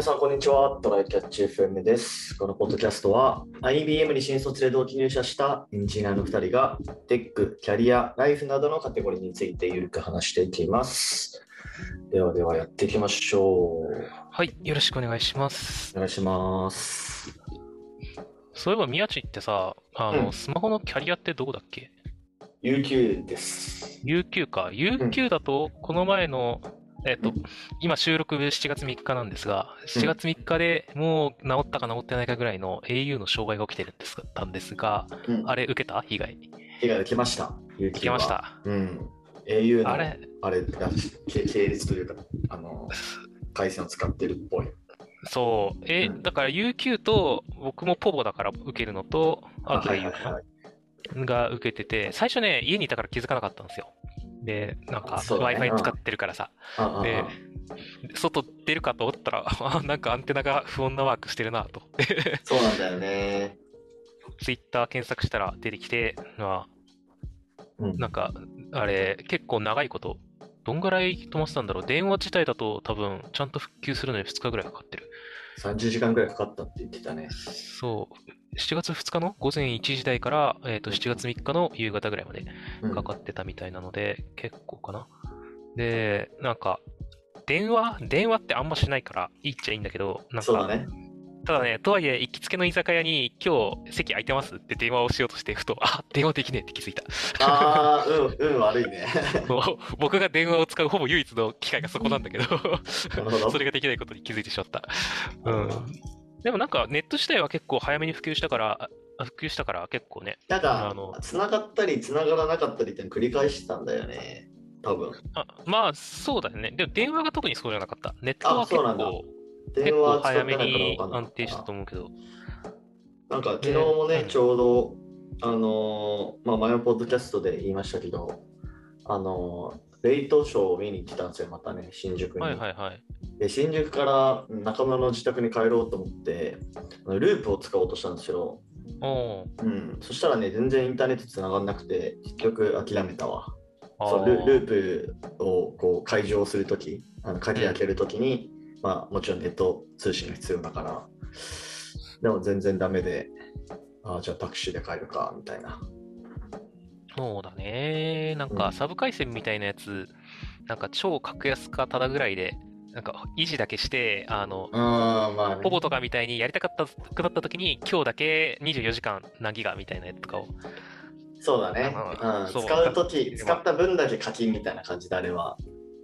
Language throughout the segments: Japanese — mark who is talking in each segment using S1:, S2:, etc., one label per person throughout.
S1: 皆さん、こんにちは。トライキャッチ FM です。このポッドキャストは、IBM に新卒で同期入社したエンジニアの2人が、テック、キャリア、ライフなどのカテゴリーについてゆるく話していきます。ではではやっていきましょう。
S2: はい、よろしくお願いします。
S1: お願いします。
S2: そういえば、宮地ってさ、あの、
S1: うん
S2: スマホのキャリアってどこだっけ
S1: ？UQ です。
S2: ?UQ か。UQ だと、この前の、えっと、今収録7月3日なんですが、7月3日でもう治ったか治ってないかぐらいの au の障害が起きてるんですたんですが、
S1: うん、
S2: あれ受けた？被害。
S1: 被害が来ました。UQ
S2: 来まし。た。
S1: うん。au の
S2: あれ、
S1: あれが系系列というか、あの、回線を使ってるっぽい。
S2: そう。え、
S1: うん
S2: だから UQ と、僕もポボだから受けるのと、あと
S1: はい
S2: au
S1: はいはい。
S2: が受けてて、最初ね、家にいたから気づかなかったんですよ。で、なんか Wi-Fi 使ってるからさ、
S1: あああ
S2: で外出るかと思ったら、あなんかアンテナが不穏なマークしてるなと。で、
S1: そうなんだよね。
S2: Twitter 検索したら出てきて、ま
S1: うん。
S2: あ、なんか、あれ、結構長いこと、どんぐらい止まってたんだろう？電話自体だと多分、ちゃんと復旧するのに2日ぐらいかかってる。
S1: 30時間ぐらいかかったって言ってたね。
S2: そう。7月2日の？午前1時台から、えー、と7月3日の夕方ぐらいまで
S1: うん
S2: かかってたみたいなので、結構かな。で、なんか、電話電話ってあんましないからいいっちゃいいんだけど、なんか、
S1: そうだね。
S2: ただね、とはいえ、行きつけの居酒屋に今日席空いてます？って電話をしようとして、ふと、あ、電話できねえって気づいた。
S1: ああ、うん、うん、悪いね。
S2: 僕が電話を使うほぼ唯一の機会がそこなんだけど、それができないことに気づいてしまった。うん。でもなんか、ネット自体は結構早めに普及したから、あ普及したから結構ね、
S1: なんか
S2: あの、
S1: 繋がったり、繋がらなかったりって繰り返してたんだよね。多分。
S2: あまあ、そうだよね。でも電話が特にそうじゃなかった。ネットは結
S1: あそうなんだ
S2: 構、
S1: 電話使って
S2: 早めに
S1: ないから分かんない
S2: 安定したと思うけど。
S1: なんか昨日もね、
S2: うん
S1: ちょうど、あのーまあ、前のポッドキャストで言いましたけど、あのーレイトショーを見に行ってたんですよ、またね、新宿に。
S2: はいはいはい。
S1: で新宿から中村の自宅に帰ろうと思って、あのループを使おうとしたんですけど、うん、そしたらね、全然インターネット繋がんなくて、結局諦めたわ。
S2: あ
S1: そうル
S2: ー
S1: ループをこう解錠するとき、あの鍵開けるときに、まあもちろんネット通信が必要だから、でも全然ダメで、ああ、じゃあタクシーで帰るか、みたいな。
S2: そうだね。なん
S1: うん
S2: かサブ回線みたいなやつ、なんか超格安かただぐらいで、なんか維持だけして、あの、
S1: ああ、まあね。
S2: ポボとかみたいにやりたかったくなった時に、今日だけ24時間何ギガみたいなやつとかを。
S1: そうだね。
S2: うん
S1: 使うとき、使った分だけ課金みたいな感じであれば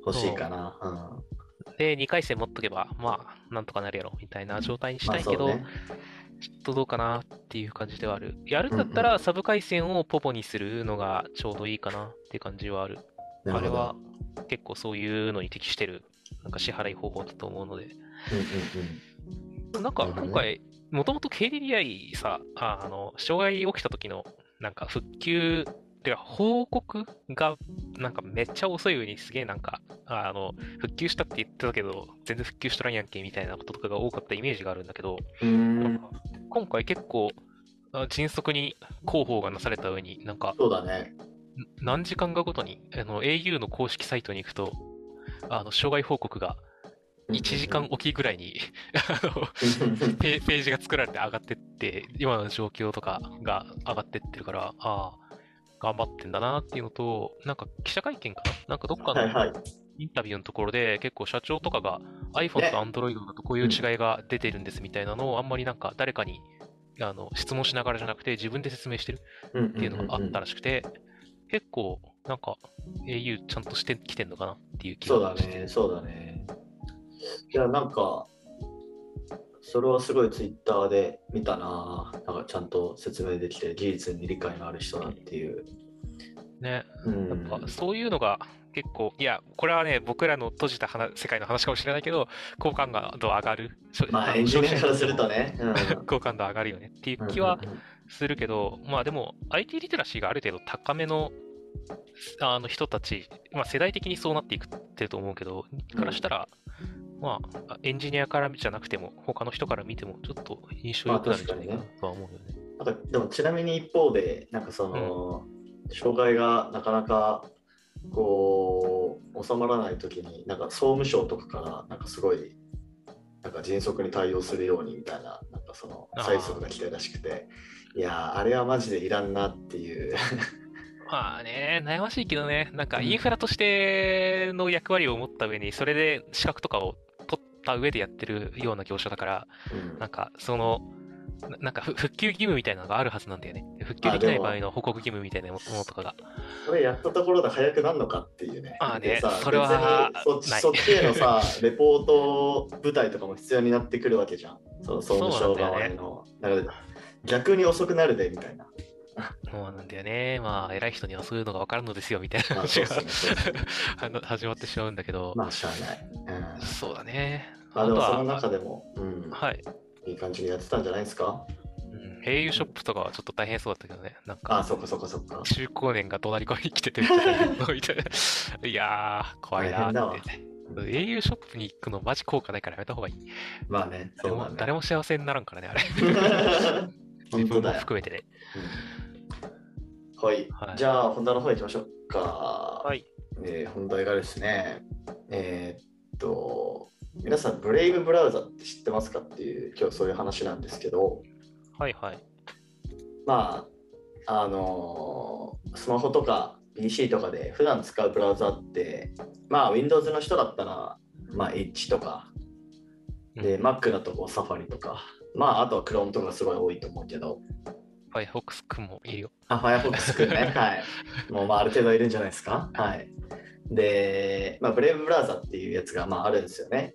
S1: 欲しいかな。うん、
S2: で、2回戦持っとけば、まあ、なんとかなるやろ、みたいな状態にしたいけど、
S1: ね
S2: ちょっとどうかなっていう感じではある。やるんだったら、サブ回線をポポにするのがちょうどいいかなっていう感じはある。
S1: なる
S2: あれは結構そういうのに適してる、なんか支払い方法だと思うので。
S1: うんうん
S2: なんか
S1: なるほどね
S2: 今回、もともと KDDI さ、ああの、障害起きた時の、なんか復旧、てか報告が、なんかめっちゃ遅い上にすげえなんか、あの、復旧したって言ってたけど、全然復旧しとらんやんけみたいなこととかが多かったイメージがあるんだけど、今回結構、あ迅速に広報がなされた上に、なんか、
S1: そうだね。
S2: ん何時間かごとに、あの、au の公式サイトに行くと、あの、障害報告が1時間おきぐらいに、あの、ペページが作られて上がってって、今の状況とかが上がってってるから、ああ、頑張ってんだなっていうのと、なんか記者会見かな？なんかどっかの。インタビューのところで結構社長とかが iPhone と Android だとこういう違いが出てるんですみたいなのをあんまりなんか誰かにあの質問しながらじゃなくて自分で説明してる
S1: っ
S2: っていうのがあったらしくて、結構なんか au ちゃんとしてきてんのかなっていう気
S1: そうだ
S2: がして
S1: ね、そうだね。いや、なんか、それはすごいツイッターで見たな。なんかちゃんと説明できて、技術に理解のある人だっていう。
S2: ね。
S1: うん、
S2: やっぱそういうのが結構、いや、これはね、僕らの閉じた話世界の話かもしれないけど、好感度上がる。
S1: まあ、
S2: の
S1: エンジニアからすると
S2: 消
S1: ね。うん
S2: 好感度上がるよねっていう気はするけど、まあでも、IT リテラシーがある程度高めのあの人たち、まあ世代的にそうなっていくってると思うけど、からしたら、まあ、エンジニアからじゃなくても、他の人から見ても、ちょっと印象良くなるんじゃないかな。とは思うよね。
S1: なんかでもちなみに一方で、なんかその、障害がなかなかこう収まらないときに、なんか総務省とかから、なんかすごい、なんか迅速に対応するようにみたいな、なんかその催促が来てるらしくて、い。やー、あれはマジでいらんなっていう。
S2: まあね、悩ましいけどね、なんかインフラとしての役割を持った上に、それで資格とかを取った上でやってるような業者だから、
S1: うん
S2: なんかその、ななんかふ復旧義務みたいなのがあるはずなんだよね。復旧できない場合の報告義務みたいなものとかが。
S1: それやったところで早くなるのかっていうね。
S2: ああねそれは
S1: そっちそっちへのさ、レポート部隊とかも必要になってくるわけじゃん。その総務省側への。だから逆に遅くなるでみたいな。
S2: そうなんだよね。まあ、偉い人にはそういうのが分かるのですよ、みたいな話が
S1: うっすねそうっすね
S2: あの始まってしまうんだけど、
S1: まあ、しゃあない。うん
S2: そうだね。
S1: まあ、でもその
S2: は、
S1: 中でも、うん、
S2: はい。
S1: いい感じにやってたんじゃないですか？
S2: うん、au ショップとかはちょっと大変そうだったけどね。なん
S1: ああ、
S2: か、
S1: そっかそっかそっか。
S2: 中高年が怒鳴り声に来ててみたいな いやー、怖いなーって、ね。au ショップに行くのマジ効果ないからやめた方がいい。
S1: まあね、そうだね。
S2: 誰も誰も幸せにならんからね、あれ。
S1: 本
S2: 自分も
S1: 当だよ。
S2: 含めてね。
S1: うんはい、
S2: はい
S1: じゃあ、本題の方行きましょうか。
S2: はい。
S1: えー本題がですね、えーっと、皆さん、ブレイブブラウザって知ってますかっていう、今日そういう話なんですけど、
S2: はいはい。
S1: まあ、あのースマホとか PC とかで普段使うブラウザって、まあ、Windows の人だったら、まあ、Edge とか、で、
S2: うん
S1: Mac だとこう Safari とか、まあ、あとは Chrome とかすごい多いと思うけど、
S2: Firefox くんもいるよ。
S1: あ、Firefox くんね。はい。もう、まあ、ある程度いるんじゃないですか。はい。で、まあ、ブレイブブラウザっていうやつが、まあ、あるんですよね。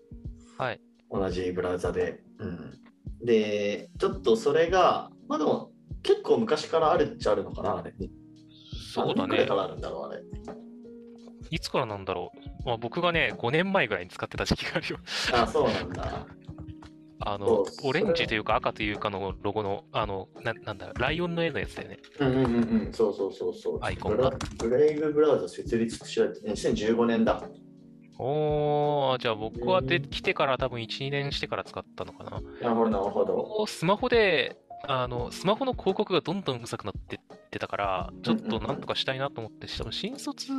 S2: はい。
S1: 同じブラウザで。うん。で、ちょっとそれが、まあでも、結構昔からあるっちゃあるのかな、あれ。
S2: そうだね
S1: か。らあるんだろう、あれ。
S2: いつからなんだろう。まあ、僕がね、5年前ぐらいに使ってた時期があるよ。
S1: あ、そうなんだ。
S2: あのオレンジというか赤というかのロゴの、あの、ななんだ、ライオンの絵のやつだよね。
S1: うんうんうんうん。そうそうそうそう。
S2: アイコンが
S1: ブレイブブラウザ設立しられて、2015年だ。
S2: おー、じゃあ僕はで来てから多分1、2年してから使ったのかな。
S1: なるほど、なるほど。
S2: スマホで、あの、スマホの広告がどんどんうるさくなってってたから、ちょっとなんとかしたいなと思って、多分新卒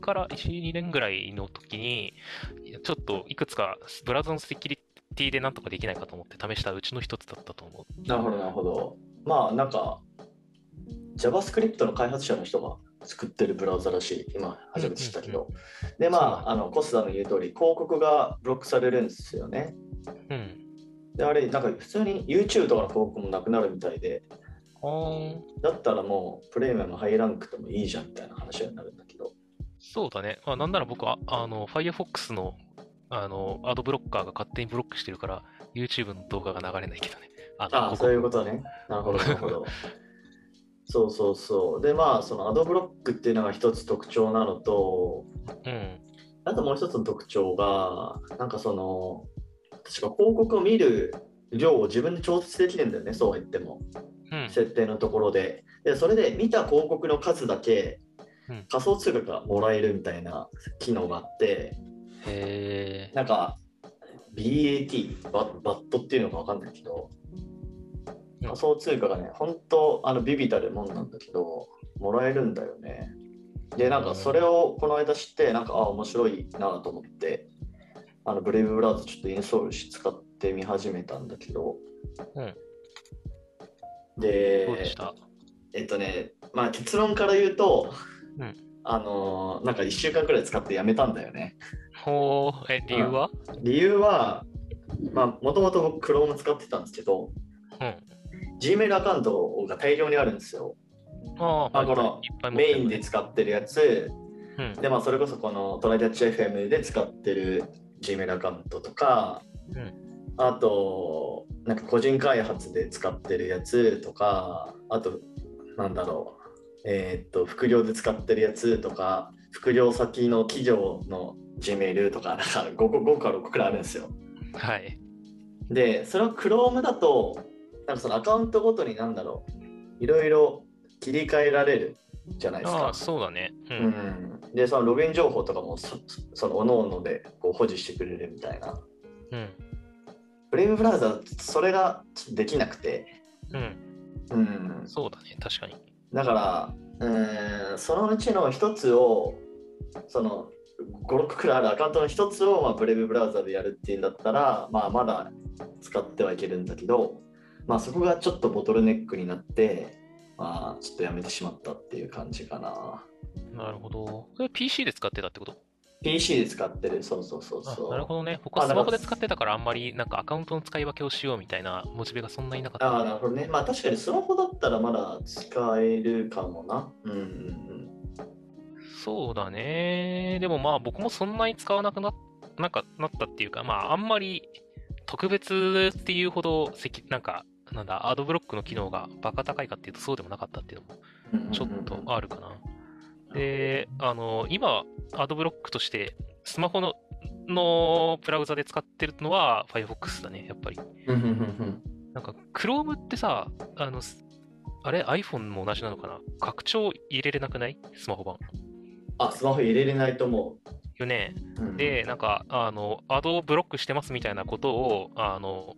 S2: から1、2年ぐらいの時に、ちょっといくつかブラウザのセキュリティでなんとかできないかと思って試したうちの一つだったと思う。
S1: なるほど、なるほど。まあ、なんか、JavaScript の開発者の人が作ってるブラウザらしい。今、初めて知ったけど。で、まあ、あの、コスダの言う通り、広告がブロックされるんですよね。
S2: うん。
S1: で、あれ、なんか普通に YouTube とかの広告もなくなるみたいで、だったらもうプレミアムハイランクでもいいじゃんみたいな話になるんだけど。
S2: そうだね。まあ、なんなら僕は、あの、Firefox の、あの、アドブロッカーが勝手にブロックしてるから、YouTube の動画が流れないけどね。あの
S1: ああ、そういうことね。なるほど、なるほど。そうそうそう。で、まあ、そのアドブロックっていうのが一つ特徴なのと、
S2: うん。
S1: あともう一つの特徴が、なんかその、確か広告を見る量を自分で調節できるんだよね、そうは言っても。
S2: うん。
S1: 設定のところで。で、それで見た広告の数だけ
S2: うん
S1: 仮想通貨がもらえるみたいな機能があって、
S2: へ
S1: なんか BAT、ババットっていうのかわかんないけど、
S2: うん。
S1: 仮想通貨がね、本当あのビビたるもんなんだけど、もらえるんだよね。で、なんかそれをこの間知って、なんか、あ、面白いなと思って、あのブレイブブラウザちょっとインストールし使ってみ始めたんだけど、
S2: うん。
S1: でえっとね、まあ結論から言うと、
S2: うん
S1: あのーなんか1週間くらい使ってやめたんだよね。
S2: ほう、え、理由は？
S1: 理由は、まあもともと僕 Chrome 使ってたんですけど、
S2: うん。
S1: Gmail アカウントが大量にあるんですよ。
S2: ああ、
S1: あこのメインで使ってるやつ、
S2: うん。
S1: で、まあそれこそこのトライタッチ FM で使ってる Gmail アカウントとか、
S2: うん
S1: あと、なんか個人開発で使ってるやつとか、あと、なんだろう、えーっと、副業で使ってるやつとか、副業先の企業の Gmail とか、なんか5個 ,5 個か6個くらいあるんですよ。
S2: はい。
S1: で、それを Chrome だと、なんかそのアカウントごとになんだろう、いろいろ切り替えられるじゃないですか
S2: ああ、。そうだね。う。
S1: うんん、で、そのログイン情報とかもそその各々でこう保持してくれるみたいな。
S2: うん。
S1: ブレイブブラウザ、それができなくて、
S2: うん。
S1: うん、
S2: そうだね。確かに。
S1: だから、うん、そのうちの一つをその5、6くらいあるアカウントの一つを、まあ、ブレイブブラウザでやるっていうんだったら、まあ、まだ使ってはいけるんだけど、まあ、そこがちょっとボトルネックになって、まあ、ちょっとやめてしまったっていう感じかな。
S2: なるほど。それ PC で使ってたってこと？
S1: PC で使ってる、そうそうそう
S2: あ
S1: そう。
S2: なるほどね。僕はスマホで使ってたからあんまりなんかアカウントの使い分けをしようみたいなモチベがそんなになかった。
S1: ああ、なるほどね。まあ確かにスマホだったらまだ使えるかもな。うんうんうん。
S2: そうだね。でもまあ僕もそんなに使わなくななんかなったっていうか、まああんまり特別っていうほどせき、なんか、なんだ、アドブロックの機能がバカ高いかっていうとそうでもなかったっていうのも
S1: うんうんうん
S2: ちょっとあるかな。で、あの、今、アドブロックとしてスマホののブラウザで使ってるのは Firefox だね、やっぱり。なんか Chrome ってさ、あの、すあれ？iPhone も同じなのかな？拡張入れれなくない？スマホ版。
S1: あ、スマホ入れれないと思
S2: よね。
S1: う。うん、
S2: で、なんか、あの、アドをブロックしてますみたいなことを、あの、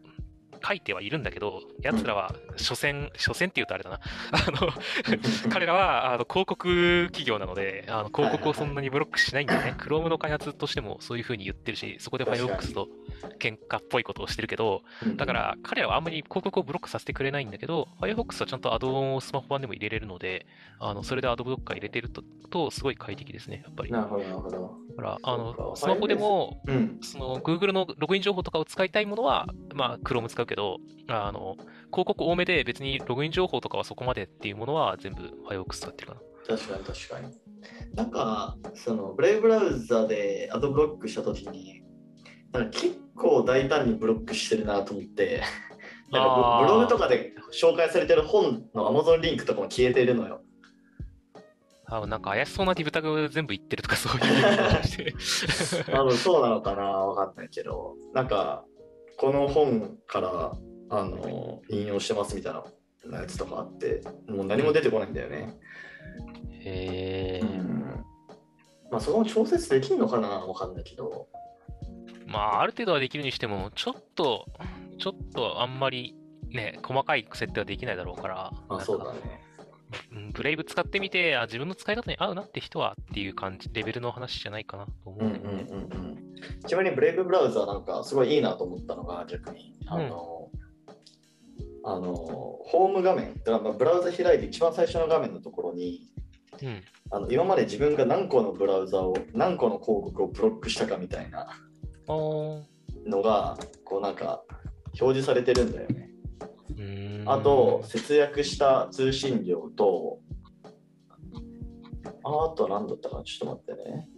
S2: 書いてはいるんだけど、奴らは、所詮、所詮って言うとあれだな。あの、彼らは、あの、広告企業なので、あの、広告をそんなにブロックしないんだよね。Chrome の開発としてもそういう風に言ってるし、そこで Firefox と喧嘩っぽいことをしてるけど、
S1: うん
S2: だか、ら彼らはあんまり広告をブロックさせてくれないんだけど、Firefox はちゃんとアドオンをスマホ版でも入れれるので、あの、それでアドブロッカー入れてると、とすごい快適ですね、やっぱり。だ
S1: なるほど、なるほど。
S2: から、あの、スマホでも、
S1: うん。
S2: その Google のログイン情報とかを使いたいものは、まあ、Chrome 使うけど、あの、広告多めで別にログイン情報とかはそこまでっていうものは全部 Firefox 使ってるかな。
S1: 確かに確かに。なんか、その、ブレイブブラウザでアドブロックしたときに、なんか結構大胆にブロックしてるなと思って、なんかブブログとかで紹介されてる本の Amazon リンクとかも消えてるのよ。
S2: 多分なんか怪しそうなディブタグ全部言ってるとかそういう。
S1: 多分そうなのかなわかんないけど、なんか、この本からあの引用してますみたいなやつとかあって、もう何も出てこないんだよね。
S2: へー
S1: うん。まあ、そこも調節できるのかなわかんないけど。
S2: まあ、ある程度はできるにしても、ちょっと、ちょっとあんまりね、細かい設定はできないだろうから、
S1: まあ、そうだね。
S2: うんブレイブ使ってみて、あ、自分の使い方に合うなって人はっていう感じ、レベルの話じゃないかなと思
S1: ううん
S2: うん。
S1: うんうん。ちなみにブレイブブラウザなんかすごいいいなと思ったのが逆に、あの、あのホーム画面、だからまあブラウザ開いて一番最初の画面のところに、
S2: うん。
S1: あの今まで自分が何個のブラウザを、何個の広告をブロックしたかみたいなのが、こうなんか表示されてるんだよね。あと、節約した通信量と、ああと何だったかな？ちょっと待ってね。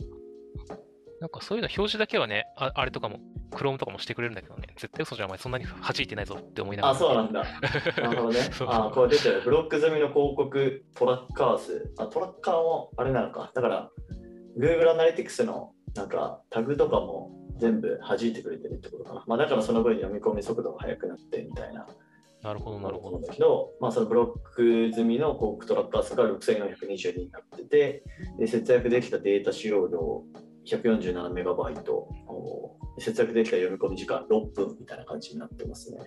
S2: なんかそういうの表示だけはね、ああれとかも、Chrome とかもしてくれるんだけどね、絶対嘘じゃん、お前そんなに弾いてないぞって思いながら。
S1: あ、そうなんだ。なるほどね。あ、これ出てる。ブロック済みの広告トラッカー数。あ、トラッカーもあれなのか。だから、Google Analytics のなんかタグとかも全部弾いてくれてるってことかな。まあ、だからその分読み込み速度が速くなってみたいな。
S2: なるほど、なるほど。
S1: だけど、まあ、そのブロック済みの広告トラッカー数が6422になってて、で節約できたデータ使用量147メガバイト、節約できた読み込み時間6分みたいな感じになってますね。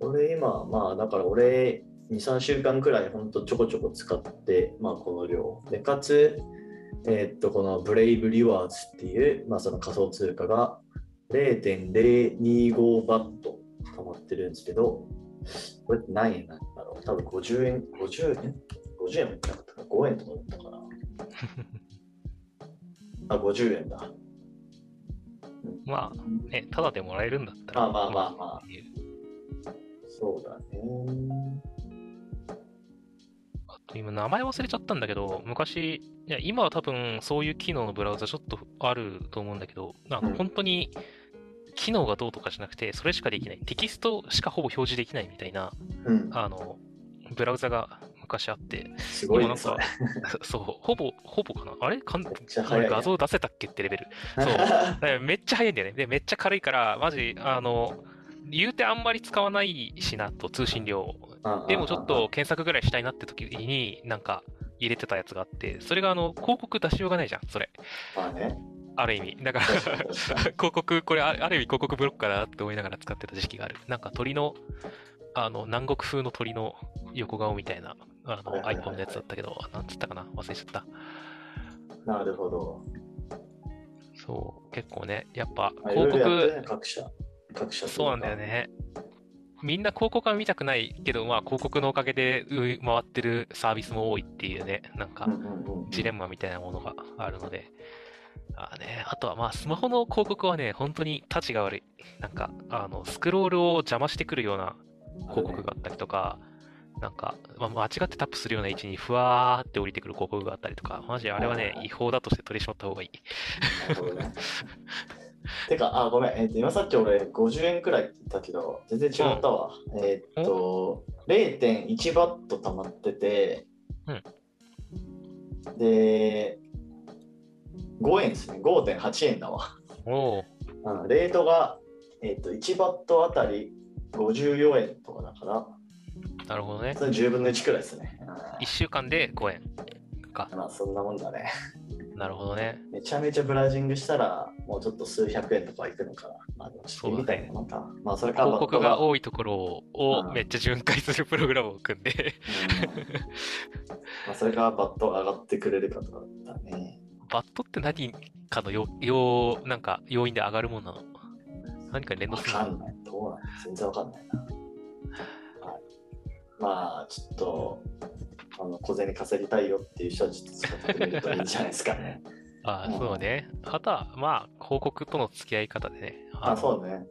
S1: 俺今、まあだから俺2、3週間くらいほんとちょこちょこ使って、まあこの量。で、かつ、えーっと、このブレイブリワーズっていう、まあその仮想通貨が0.025バット溜まってるんですけど、これって何円なんだろう？多分50円、50円 ?50 円もいなかったかな ?5 円とかだったかな？あ、50円だ。
S2: まあ、ね、ただでもらえるんだったら。
S1: まあまあまあまあそうだね。
S2: あと今、名前忘れちゃったんだけど、昔、いや、今は多分そういう機能のブラウザちょっとあると思うんだけど、あの
S1: うん
S2: 本当に、機能がどうとかじゃなくて、それしかできない。テキストしかほぼ表示できないみたいな、
S1: うん。
S2: あの、ブラウザが昔あって、
S1: すごいね、
S2: 今なんか
S1: そ
S2: う、ほぼ、ほぼかなあれ？かん。画像出せたっけってレベル。そう めっちゃ早いんだよね。で、めっちゃ軽いから、マジ、あの、言うてあんまり使わないしなと、通信量。でもちょっと検索ぐらいしたいなって時に、なんか入れてたやつがあって、それがあの、広告出しようがないじゃん、それ。
S1: まあね。
S2: ある意味。だから、広告、これあある意味広告ブロックかなって思いながら使ってた時期がある。なんか鳥の、あの、南国風の鳥の横顔みたいなあの、iPhone のやつだったけど、なんつったかな？忘れちゃった。
S1: なるほど。
S2: そう、結構ね、やっぱ広告
S1: 各社。各社
S2: そうなんだよ。ね。みんな広告は見たくないけど、まあ広告のおかげでう回ってるサービスも多いっていうね、なんか。ジレンマみたいなものがあるので。あね、あとはまあスマホの広告はね、本当にタチが悪い。なんか、あの、スクロールを邪魔してくるような広告があったりとか、なんか、まあ、間違ってタップするような位置にふわーって降りてくる広告があったりとか、マジあれはね、違法だとして取り締まった方がいい。
S1: てか、あ、ごめん、えっと今さっき俺50円くらいって言ったけど、全然違ったわ。えっと、0.1バット溜まってて、で、5円ですね、5.8円だわ。
S2: おお、
S1: うんレートが、えっと1バットあたり54円とかだから、
S2: なるほどね。
S1: それ10分の1くらいですね。
S2: 1週間で5円か
S1: うん。まあそんなもんだね。
S2: なるほどね。
S1: めちゃめちゃブラジングしたら、もうちょっと数百円とかいくのかな。まあ、でもちょっとみたいなもんか。まあ、それか
S2: 広告が
S1: い。
S2: 多いところを
S1: うん
S2: めっちゃ巡回するプログラムを組んで、
S1: うんまあ、それかバット上がってくれるかとかだね。
S2: バットって何かの要要なんか要因で上がるもんなの？何かに連動
S1: わ
S2: するの？
S1: かんない。どうなん全然わかんないな。はい、まあ、ちょっと、あの小銭稼ぎたいよっていう人はちょっと使ってみるといいんじゃないですかね。
S2: あ
S1: うん
S2: そうね。あとは、まあ、広告との付き合い方でね、
S1: あ、
S2: の
S1: そうね。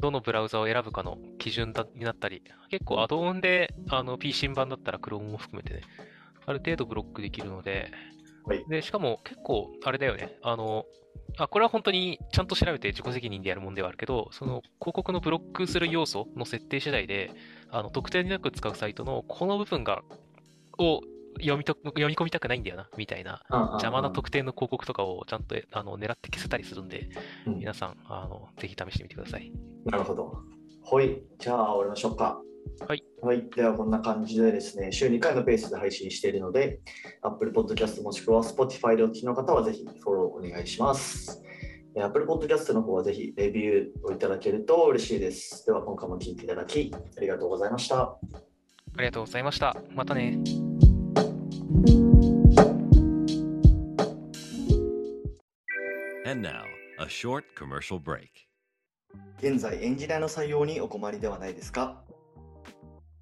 S2: どのブラウザを選ぶかの基準だになったり、結構アドオンであの PC 版だったら Chrome も含めてね、ある程度ブロックできるので
S1: はい、
S2: で、しかも結構あれだよね、あの、あ、これは本当にちゃんと調べて自己責任でやるもんではあるけど、その広告のブロックする要素の設定次第で、あの特定なく使うサイトのこの部分が、を読みと読み込みたくないんだよな、みたいな邪
S1: 邪
S2: 魔な特定の広告とかをちゃんとあの狙って消せたりするんで、
S1: うん
S2: 皆さん、あの、ぜひ試してみてください。
S1: なるほど。はい。じゃあ終わりましょうか。
S2: はい。
S1: はい。ではこんな感じでですね、週2回のペースで配信しているので、Apple Podcast もしくは Spotify でお聞きの方はぜひフォローお願いします。えー Apple Podcast の方はぜひレビューをいただけると嬉しいです。では今回も聞いていただきありがとうございました。
S2: ありがとうございました。またね。
S3: And now, a short commercial break.
S1: 現在エンジニアの採用にお困りではないですか？